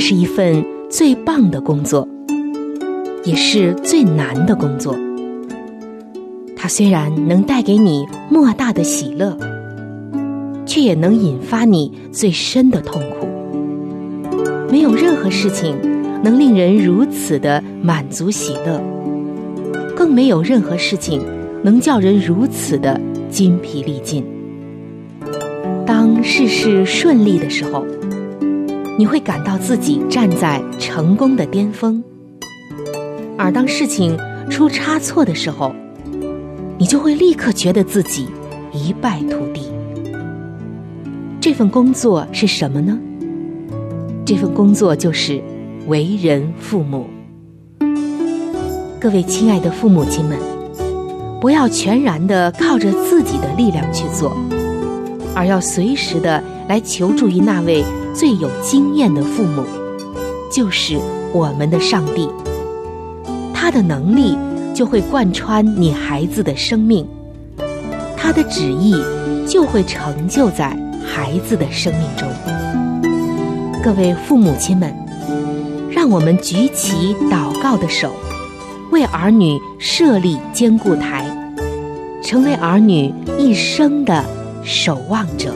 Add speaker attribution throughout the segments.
Speaker 1: 是一份最棒的工作，也是最难的工作。它虽然能带给你莫大的喜乐，却也能引发你最深的痛苦。没有任何事情能令人如此的满足喜乐，更没有任何事情能叫人如此的筋疲力尽。当事事顺利的时候。你会感到自己站在成功的巅峰，而当事情出差错的时候，你就会立刻觉得自己一败涂地。这份工作是什么呢？这份工作就是为人父母。各位亲爱的父母亲们，不要全然的靠着自己的力量去做，而要随时的来求助于那位。最有经验的父母，就是我们的上帝。他的能力就会贯穿你孩子的生命，他的旨意就会成就在孩子的生命中。各位父母亲们，让我们举起祷告的手，为儿女设立坚固台，成为儿女一生的守望者。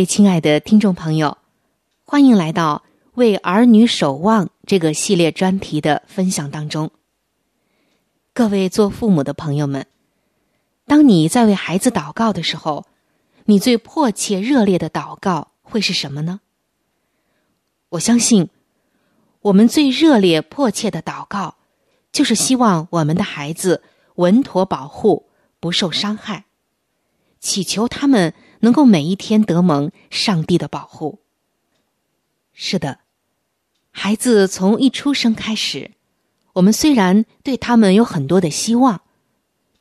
Speaker 1: 位亲爱的听众朋友，欢迎来到“为儿女守望”这个系列专题的分享当中。各位做父母的朋友们，当你在为孩子祷告的时候，你最迫切、热烈的祷告会是什么呢？我相信，我们最热烈、迫切的祷告，就是希望我们的孩子稳妥保护，不受伤害，祈求他们。能够每一天得蒙上帝的保护。是的，孩子从一出生开始，我们虽然对他们有很多的希望，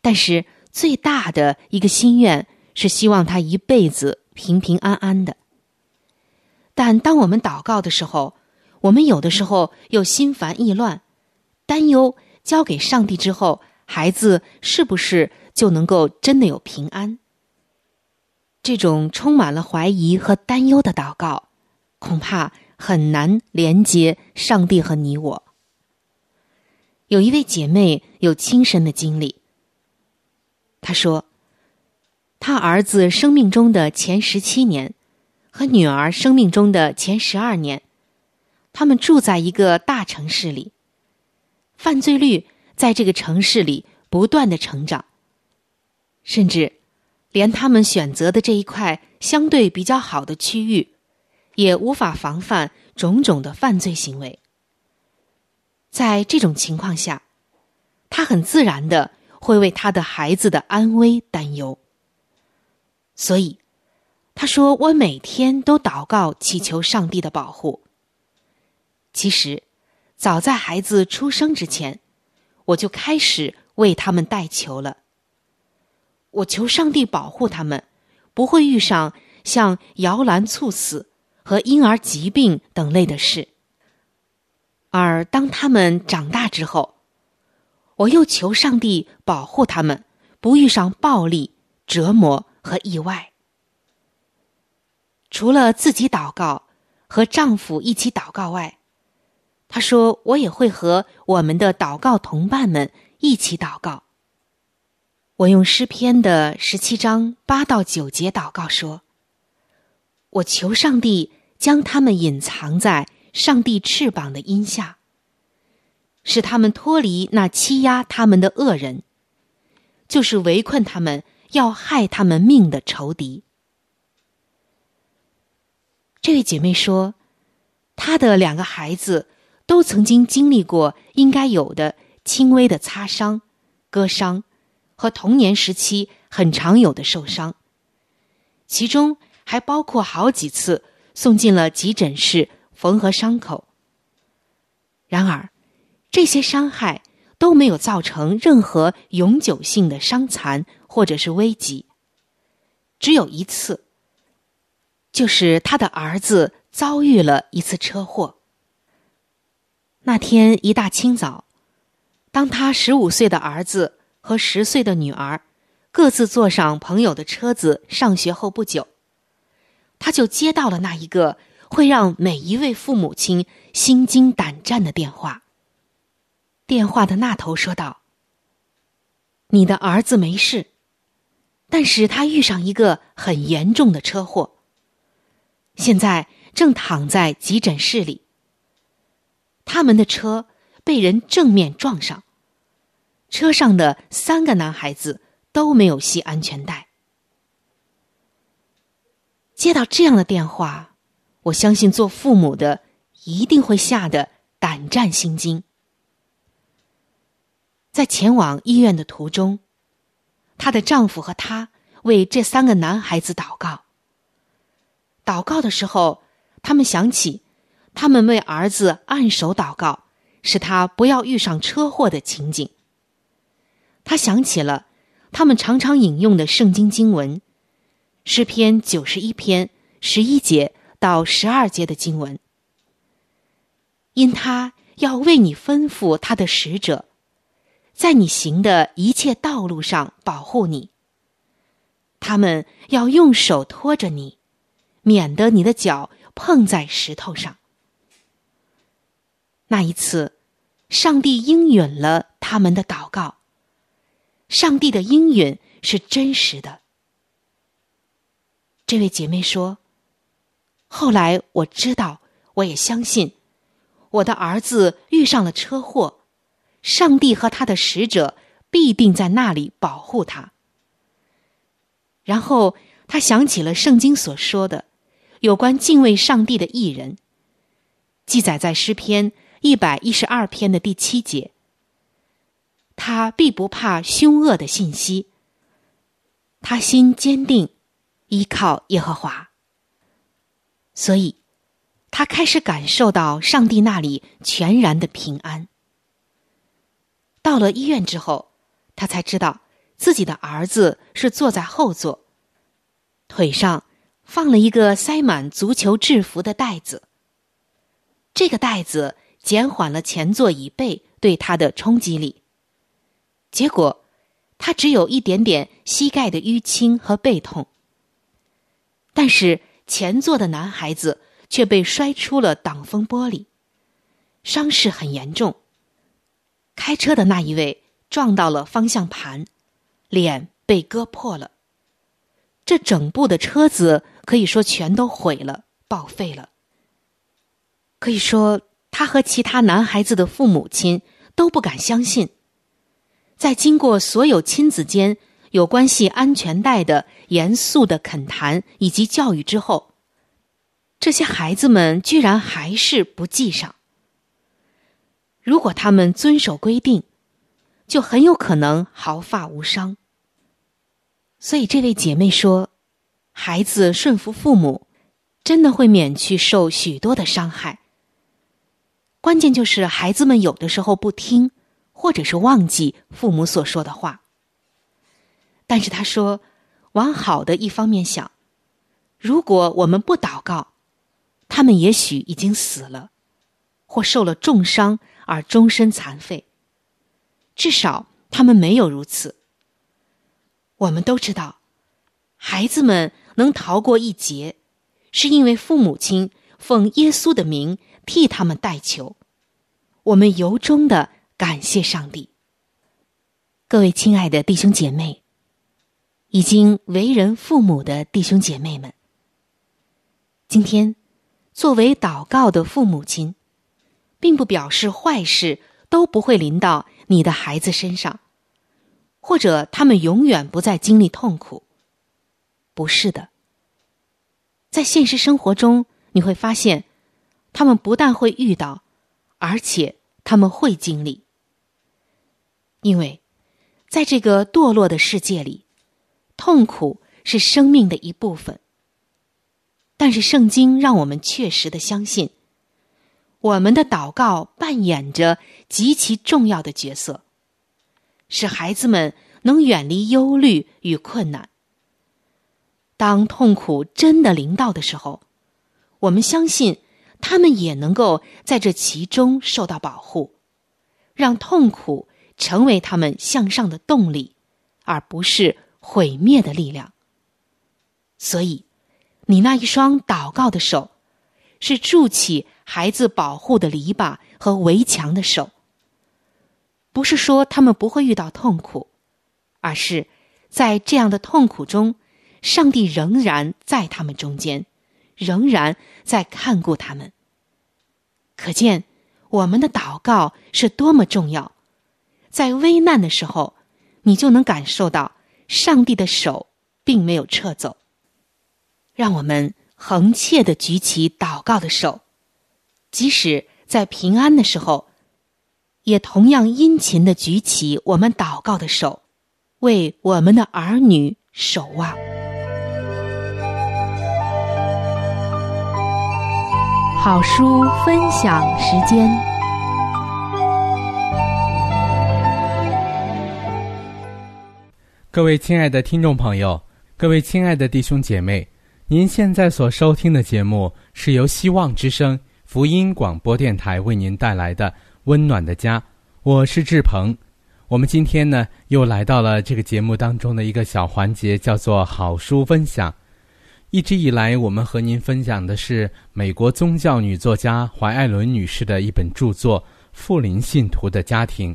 Speaker 1: 但是最大的一个心愿是希望他一辈子平平安安的。但当我们祷告的时候，我们有的时候又心烦意乱，担忧交给上帝之后，孩子是不是就能够真的有平安？这种充满了怀疑和担忧的祷告，恐怕很难连接上帝和你我。有一位姐妹有亲身的经历，她说，她儿子生命中的前十七年和女儿生命中的前十二年，他们住在一个大城市里，犯罪率在这个城市里不断的成长，甚至。连他们选择的这一块相对比较好的区域，也无法防范种种的犯罪行为。在这种情况下，他很自然的会为他的孩子的安危担忧。所以，他说：“我每天都祷告，祈求上帝的保护。其实，早在孩子出生之前，我就开始为他们代求了。我求上帝保护他们，不会遇上像摇篮猝死和婴儿疾病等类的事。而当他们长大之后，我又求上帝保护他们，不遇上暴力、折磨和意外。”除了自己祷告和丈夫一起祷告外，她说：“我也会和我们的祷告同伴们一起祷告。”我用诗篇的十七章八到九节祷告说：“我求上帝将他们隐藏在上帝翅膀的荫下，使他们脱离那欺压他们的恶人，就是围困他们要害他们命的仇敌。”这位姐妹说，她的两个孩子都曾经经历过应该有的轻微的擦伤、割伤和童年时期很常有的受伤，其中还包括好几次送进了急诊室缝合伤口。然而，这些伤害都没有造成任何永久性的伤残或者是危疾，只有一次。就是他的儿子遭遇了一次车祸。那天一大清早，当他十五岁的儿子和十岁的女儿各自坐上朋友的车子上学后不久，他就接到了那一个会让每一位父母亲心惊胆战的电话。电话的那头说道：“你的儿子没事，但是他遇上一个很严重的车祸。”现在正躺在急诊室里。他们的车被人正面撞上，车上的三个男孩子都没有系安全带。接到这样的电话，我相信做父母的一定会吓得胆战心惊。在前往医院的途中，她的丈夫和她为这三个男孩子祷告。祷告的时候，他们想起他们为儿子按手祷告，使他不要遇上车祸的情景。他想起了他们常常引用的圣经经文，诗篇九十一篇十一节到十二节的经文。因他要为你吩咐他的使者，在你行的一切道路上保护你。他们要用手托着你。免得你的脚碰在石头上。那一次，上帝应允了他们的祷告。上帝的应允是真实的。这位姐妹说：“后来我知道，我也相信，我的儿子遇上了车祸，上帝和他的使者必定在那里保护他。”然后他想起了圣经所说的。有关敬畏上帝的艺人，记载在诗篇一百一十二篇的第七节。他必不怕凶恶的信息，他心坚定，依靠耶和华。所以，他开始感受到上帝那里全然的平安。到了医院之后，他才知道自己的儿子是坐在后座，腿上。放了一个塞满足球制服的袋子。这个袋子减缓了前座椅背对他的冲击力。结果，他只有一点点膝盖的淤青和背痛。但是前座的男孩子却被摔出了挡风玻璃，伤势很严重。开车的那一位撞到了方向盘，脸被割破了。这整部的车子。可以说全都毁了，报废了。可以说，他和其他男孩子的父母亲都不敢相信，在经过所有亲子间有关系安全带的严肃的恳谈以及教育之后，这些孩子们居然还是不系上。如果他们遵守规定，就很有可能毫发无伤。所以，这位姐妹说。孩子顺服父母，真的会免去受许多的伤害。关键就是孩子们有的时候不听，或者是忘记父母所说的话。但是他说，往好的一方面想，如果我们不祷告，他们也许已经死了，或受了重伤而终身残废。至少他们没有如此。我们都知道，孩子们能逃过一劫，是因为父母亲奉耶稣的名替他们代求。我们由衷的感谢上帝。各位亲爱的弟兄姐妹，已经为人父母的弟兄姐妹们，今天作为祷告的父母亲，并不表示坏事都不会临到你的孩子身上。或者他们永远不再经历痛苦，不是的。在现实生活中，你会发现，他们不但会遇到，而且他们会经历。因为，在这个堕落的世界里，痛苦是生命的一部分。但是，圣经让我们确实的相信，我们的祷告扮演着极其重要的角色。使孩子们能远离忧虑与困难。当痛苦真的临到的时候，我们相信他们也能够在这其中受到保护，让痛苦成为他们向上的动力，而不是毁灭的力量。所以，你那一双祷告的手，是筑起孩子保护的篱笆和围墙的手。不是说他们不会遇到痛苦，而是在这样的痛苦中，上帝仍然在他们中间，仍然在看顾他们。可见我们的祷告是多么重要，在危难的时候，你就能感受到上帝的手并没有撤走。让我们横切的举起祷告的手，即使在平安的时候。也同样殷勤的举起我们祷告的手，为我们的儿女守望。好书分享时间。
Speaker 2: 各位亲爱的听众朋友，各位亲爱的弟兄姐妹，您现在所收听的节目是由希望之声福音广播电台为您带来的。温暖的家，我是志鹏。我们今天呢，又来到了这个节目当中的一个小环节，叫做好书分享。一直以来，我们和您分享的是美国宗教女作家怀艾伦女士的一本著作《富林信徒的家庭》。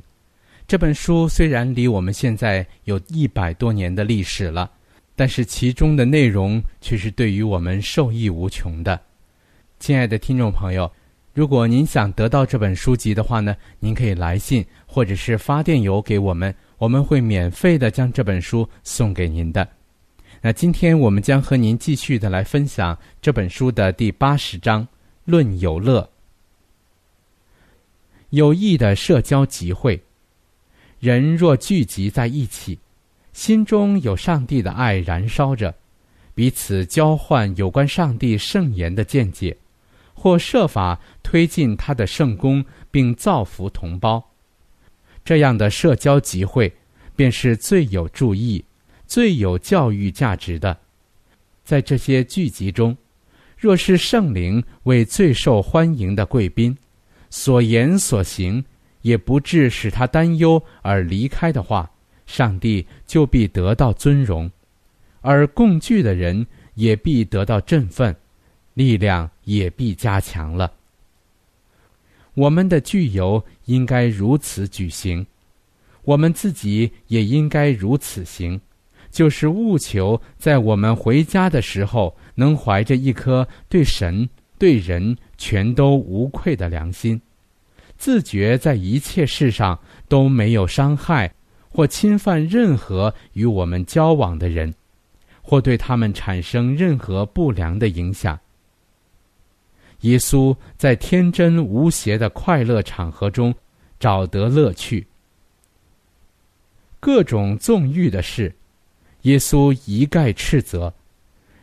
Speaker 2: 这本书虽然离我们现在有一百多年的历史了，但是其中的内容却是对于我们受益无穷的。亲爱的听众朋友。如果您想得到这本书籍的话呢，您可以来信或者是发电邮给我们，我们会免费的将这本书送给您的。那今天我们将和您继续的来分享这本书的第八十章《论有乐》。有益的社交集会，人若聚集在一起，心中有上帝的爱燃烧着，彼此交换有关上帝圣言的见解。或设法推进他的圣功，并造福同胞，这样的社交集会便是最有注意、最有教育价值的。在这些聚集中，若是圣灵为最受欢迎的贵宾所言所行，也不致使他担忧而离开的话，上帝就必得到尊荣，而共聚的人也必得到振奋。力量也必加强了。我们的聚游应该如此举行，我们自己也应该如此行，就是务求在我们回家的时候，能怀着一颗对神、对人全都无愧的良心，自觉在一切事上都没有伤害或侵犯任何与我们交往的人，或对他们产生任何不良的影响。耶稣在天真无邪的快乐场合中找得乐趣，各种纵欲的事，耶稣一概斥责；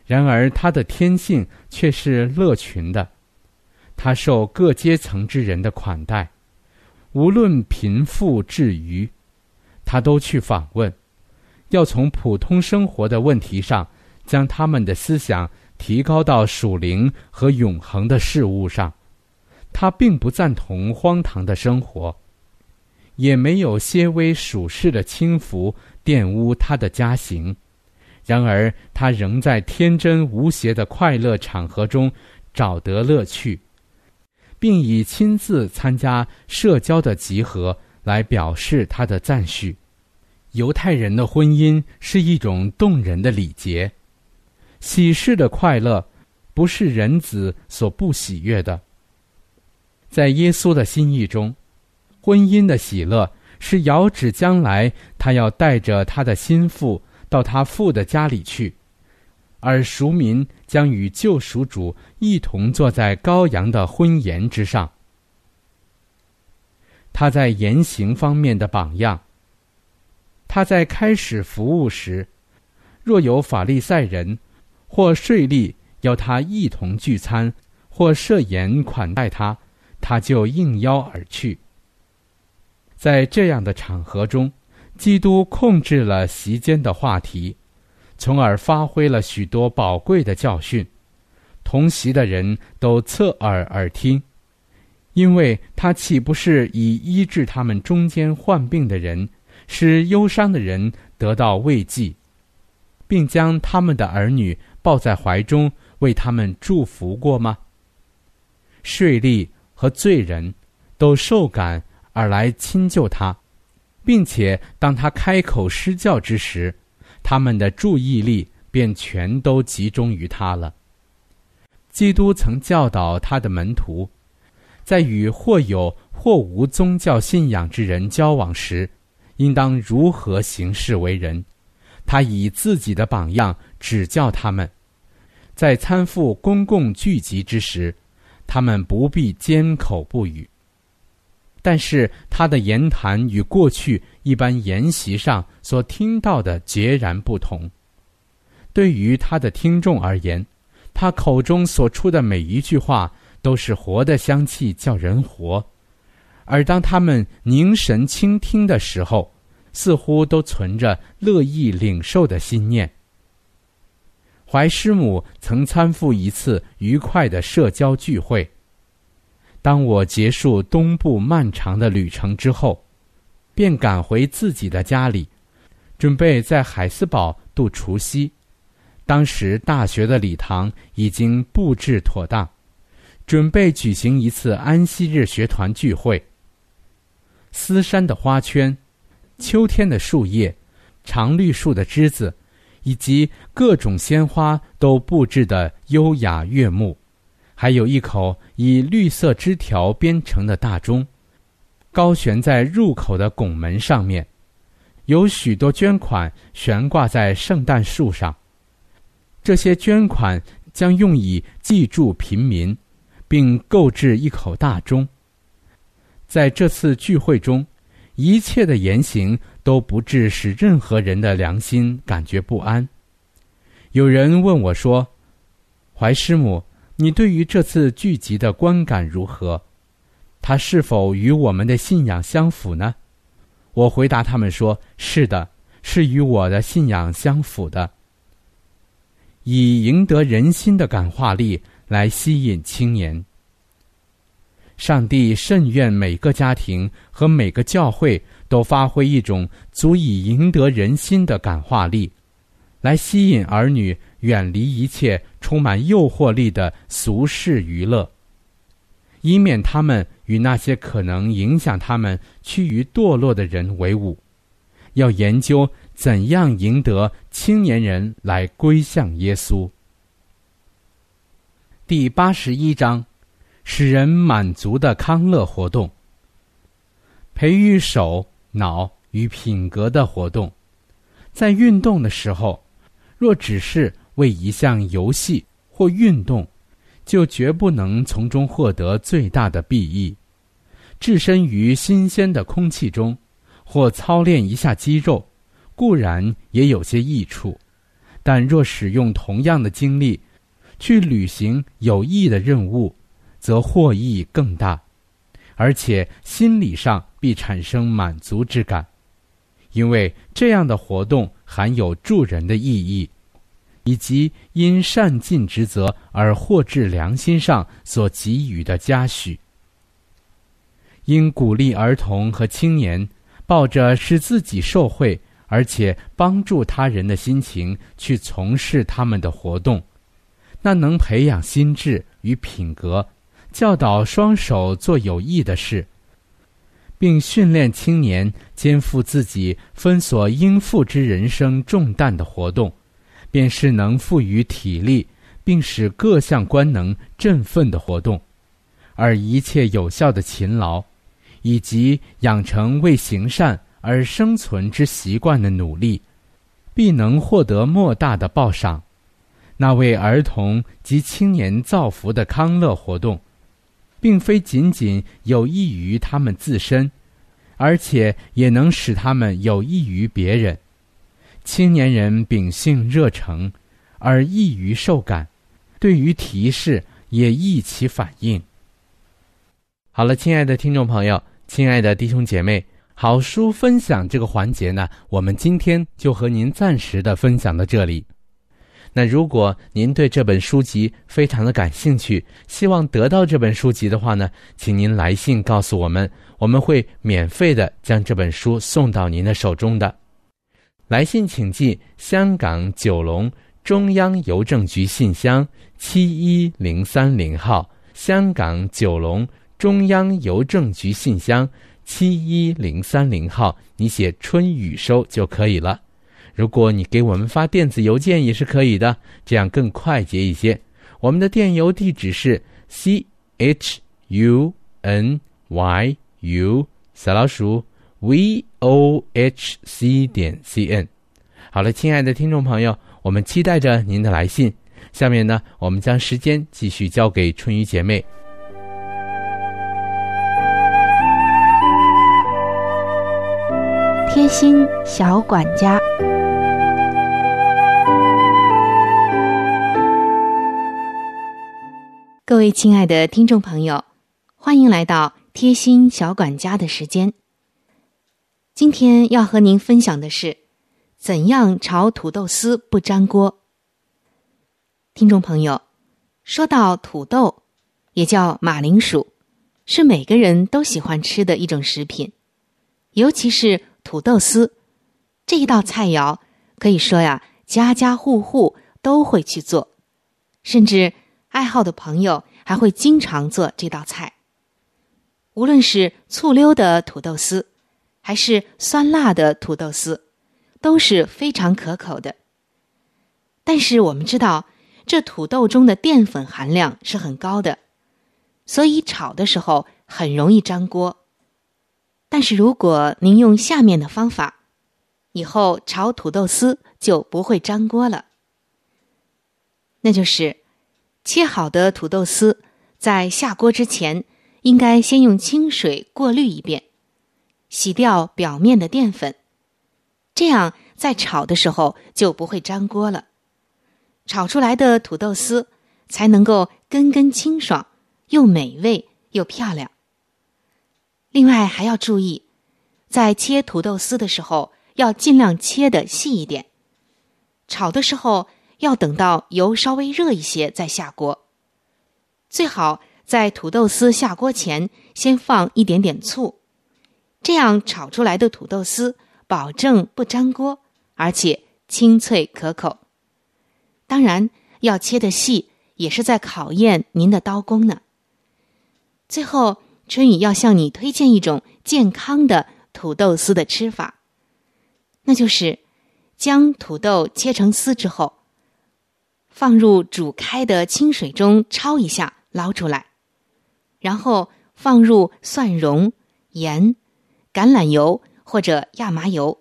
Speaker 2: 然而他的天性却是乐群的，他受各阶层之人的款待，无论贫富至愚，他都去访问，要从普通生活的问题上，将他们的思想提高到属灵和永恒的事物上。他并不赞同荒唐的生活，也没有些微属世的轻浮玷污他的家行。然而，他仍在天真无邪的快乐场合中找得乐趣，并以亲自参加社交的集合来表示他的赞许。犹太人的婚姻是一种动人的礼节，喜事的快乐不是人子所不喜悦的。在耶稣的心意中，婚姻的喜乐是遥指将来他要带着他的心腹。到他父的家里去，而赎民将与救赎主一同坐在羔羊的婚筵之上。他在言行方面的榜样。他在开始服务时，若有法利赛人或税吏邀他一同聚餐，或设宴款待他，他就应邀而去。在这样的场合中。基督控制了席间的话题，从而发挥了许多宝贵的教训。同席的人都侧耳耳听，因为他岂不是以医治他们中间患病的人，使忧伤的人得到慰藉，并将他们的儿女抱在怀中为他们祝福过吗？税吏和罪人都受感而来亲救他。并且，当他开口施教之时，他们的注意力便全都集中于他了。基督曾教导他的门徒，在与或有或无宗教信仰之人交往时，应当如何行事为人。他以自己的榜样指教他们，在参赴公共聚集之时，他们不必缄口不语。但是他的言谈与过去一般言习上所听到的截然不同。对于他的听众而言，他口中所出的每一句话都是活的香气，叫人活；而当他们凝神倾听的时候，似乎都存着乐意领受的心念。怀师母曾参赴一次愉快的社交聚会。当我结束东部漫长的旅程之后，便赶回自己的家里，准备在海斯堡度除夕。当时大学的礼堂已经布置妥当，准备举行一次安息日学团聚会。丝山的花圈、秋天的树叶、常绿树的枝子，以及各种鲜花都布置得优雅悦目。还有一口以绿色枝条编成的大钟，高悬在入口的拱门上面，有许多捐款悬挂在圣诞树上。这些捐款将用以记住平民，并购置一口大钟。在这次聚会中，一切的言行都不致使任何人的良心感觉不安。有人问我说：“怀师母。”你对于这次聚集的观感如何？它是否与我们的信仰相符呢？我回答他们说：“是的，是与我的信仰相符的。”以赢得人心的感化力来吸引青年。上帝甚愿每个家庭和每个教会都发挥一种足以赢得人心的感化力，来吸引儿女。远离一切充满诱惑力的俗世娱乐，以免他们与那些可能影响他们趋于堕落的人为伍。要研究怎样赢得青年人来归向耶稣。第八十一章，使人满足的康乐活动。培育手脑与品格的活动，在运动的时候，若只是。为一项游戏或运动，就绝不能从中获得最大的裨益。置身于新鲜的空气中，或操练一下肌肉，固然也有些益处，但若使用同样的精力去履行有益的任务，则获益更大，而且心理上必产生满足之感，因为这样的活动含有助人的意义，以及因善尽职责而获致良心上所给予的嘉许。应鼓励儿童和青年，抱着使自己受惠。而且帮助他人的心情去从事他们的活动，那能培养心智与品格，教导双手做有益的事，并训练青年肩负自己分所应负之人生重担的活动，便是能赋予体力并使各项官能振奋的活动，而一切有效的勤劳，以及养成为行善。而生存之习惯的努力，必能获得莫大的报赏。那为儿童及青年造福的康乐活动，并非仅仅有益于他们自身，而且也能使他们有益于别人。青年人秉性热诚，而易于受感，对于提示也易起反应。好了，亲爱的听众朋友，亲爱的弟兄姐妹。好书分享这个环节呢，我们今天就和您暂时的分享到这里。那如果您对这本书籍非常的感兴趣，希望得到这本书籍的话呢，请您来信告诉我们，我们会免费的将这本书送到您的手中的。来信请寄香港九龙中央邮政局信箱七一零三零号，香港九龙中央邮政局信箱。七一零三零号，你写春雨收就可以了。如果你给我们发电子邮件也是可以的，这样更快捷一些。我们的电邮地址是 c h u n y u 小老鼠 v o h c 点 c n。好了，亲爱的听众朋友，我们期待着您的来信。下面呢，我们将时间继续交给春雨姐妹。
Speaker 1: 贴心小管家，各位亲爱的听众朋友，欢迎来到贴心小管家的时间。今天要和您分享的是，怎样炒土豆丝不粘锅。听众朋友，说到土豆，也叫马铃薯，是每个人都喜欢吃的一种食品，尤其是。土豆丝这一道菜肴，可以说呀，家家户户都会去做，甚至爱好的朋友还会经常做这道菜。无论是醋溜的土豆丝，还是酸辣的土豆丝，都是非常可口的。但是我们知道，这土豆中的淀粉含量是很高的，所以炒的时候很容易粘锅。但是如果您用下面的方法，以后炒土豆丝就不会粘锅了。那就是切好的土豆丝，在下锅之前，应该先用清水过滤一遍，洗掉表面的淀粉，这样在炒的时候就不会粘锅了，炒出来的土豆丝才能够根根清爽，又美味又漂亮。另外还要注意，在切土豆丝的时候，要尽量切的细一点。炒的时候要等到油稍微热一些再下锅。最好在土豆丝下锅前先放一点点醋，这样炒出来的土豆丝保证不粘锅，而且清脆可口。当然，要切的细也是在考验您的刀工呢。最后。春雨要向你推荐一种健康的土豆丝的吃法，那就是将土豆切成丝之后，放入煮开的清水中焯一下，捞出来，然后放入蒜蓉、盐、橄榄油或者亚麻油，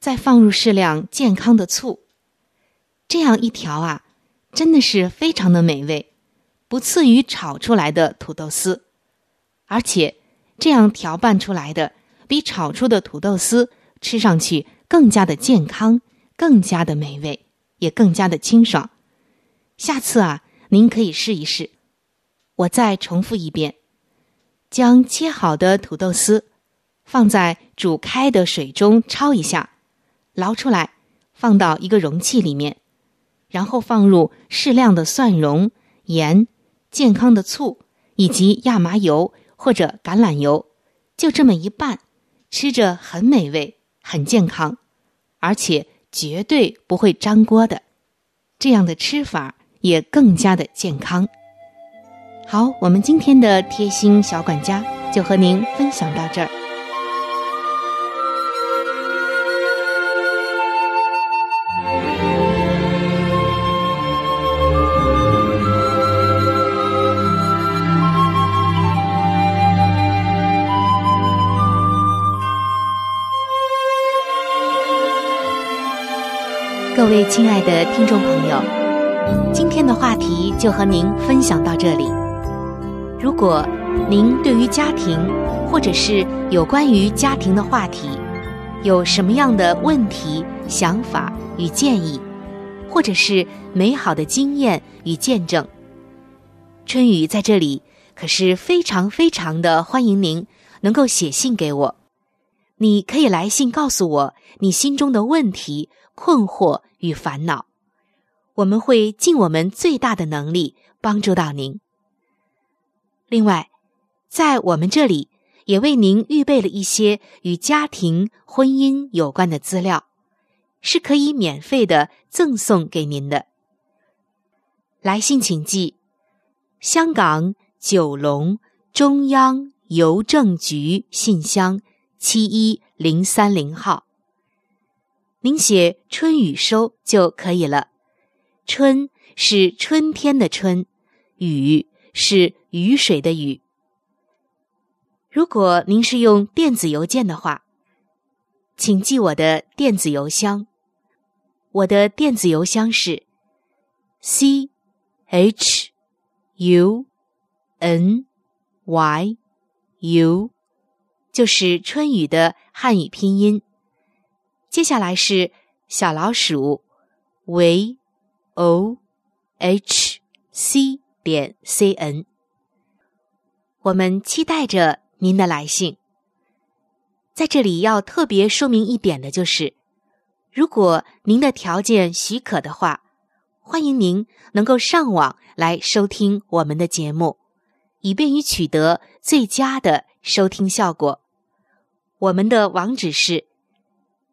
Speaker 1: 再放入适量健康的醋，这样一调啊，真的是非常的美味，不次于炒出来的土豆丝。而且，这样调拌出来的比炒出的土豆丝吃上去更加的健康，更加的美味。也更加的清爽。下次啊，您可以试一试。我再重复一遍：将切好的土豆丝放在煮开的水中焯一下，捞出来，放到一个容器里面，然后放入适量的蒜蓉、盐、健康的醋以及亚麻油或者橄榄油，就这么一拌，吃着很美味，很健康，而且绝对不会粘锅的。这样的吃法也更加的健康。好，我们今天的贴心小管家就和您分享到这儿。各位亲爱的听众朋友，今天的话题就和您分享到这里。如果您对于家庭，或者是有关于家庭的话题，有什么样的问题、想法与建议，或者是美好的经验与见证，春雨在这里可是非常非常的欢迎您能够写信给我。你可以来信告诉我你心中的问题、困惑与烦恼，我们会尽我们最大的能力帮助到您。另外，在我们这里也为您预备了一些与家庭、婚姻有关的资料，是可以免费的赠送给您的。来信请寄：香港九龙中央邮政局信箱七一零三零号。您写“春雨收”就可以了。春是春天的春，雨。是雨水的雨。如果您是用电子邮件的话，请记我的电子邮箱。我的电子邮箱是 c h u n y u，就是春雨的汉语拼音。接下来是小老鼠 v o h c。点 cn，我们期待着您的来信。在这里要特别说明一点的就是，如果您的条件许可的话，欢迎您能够上网来收听我们的节目，以便于取得最佳的收听效果。我们的网址是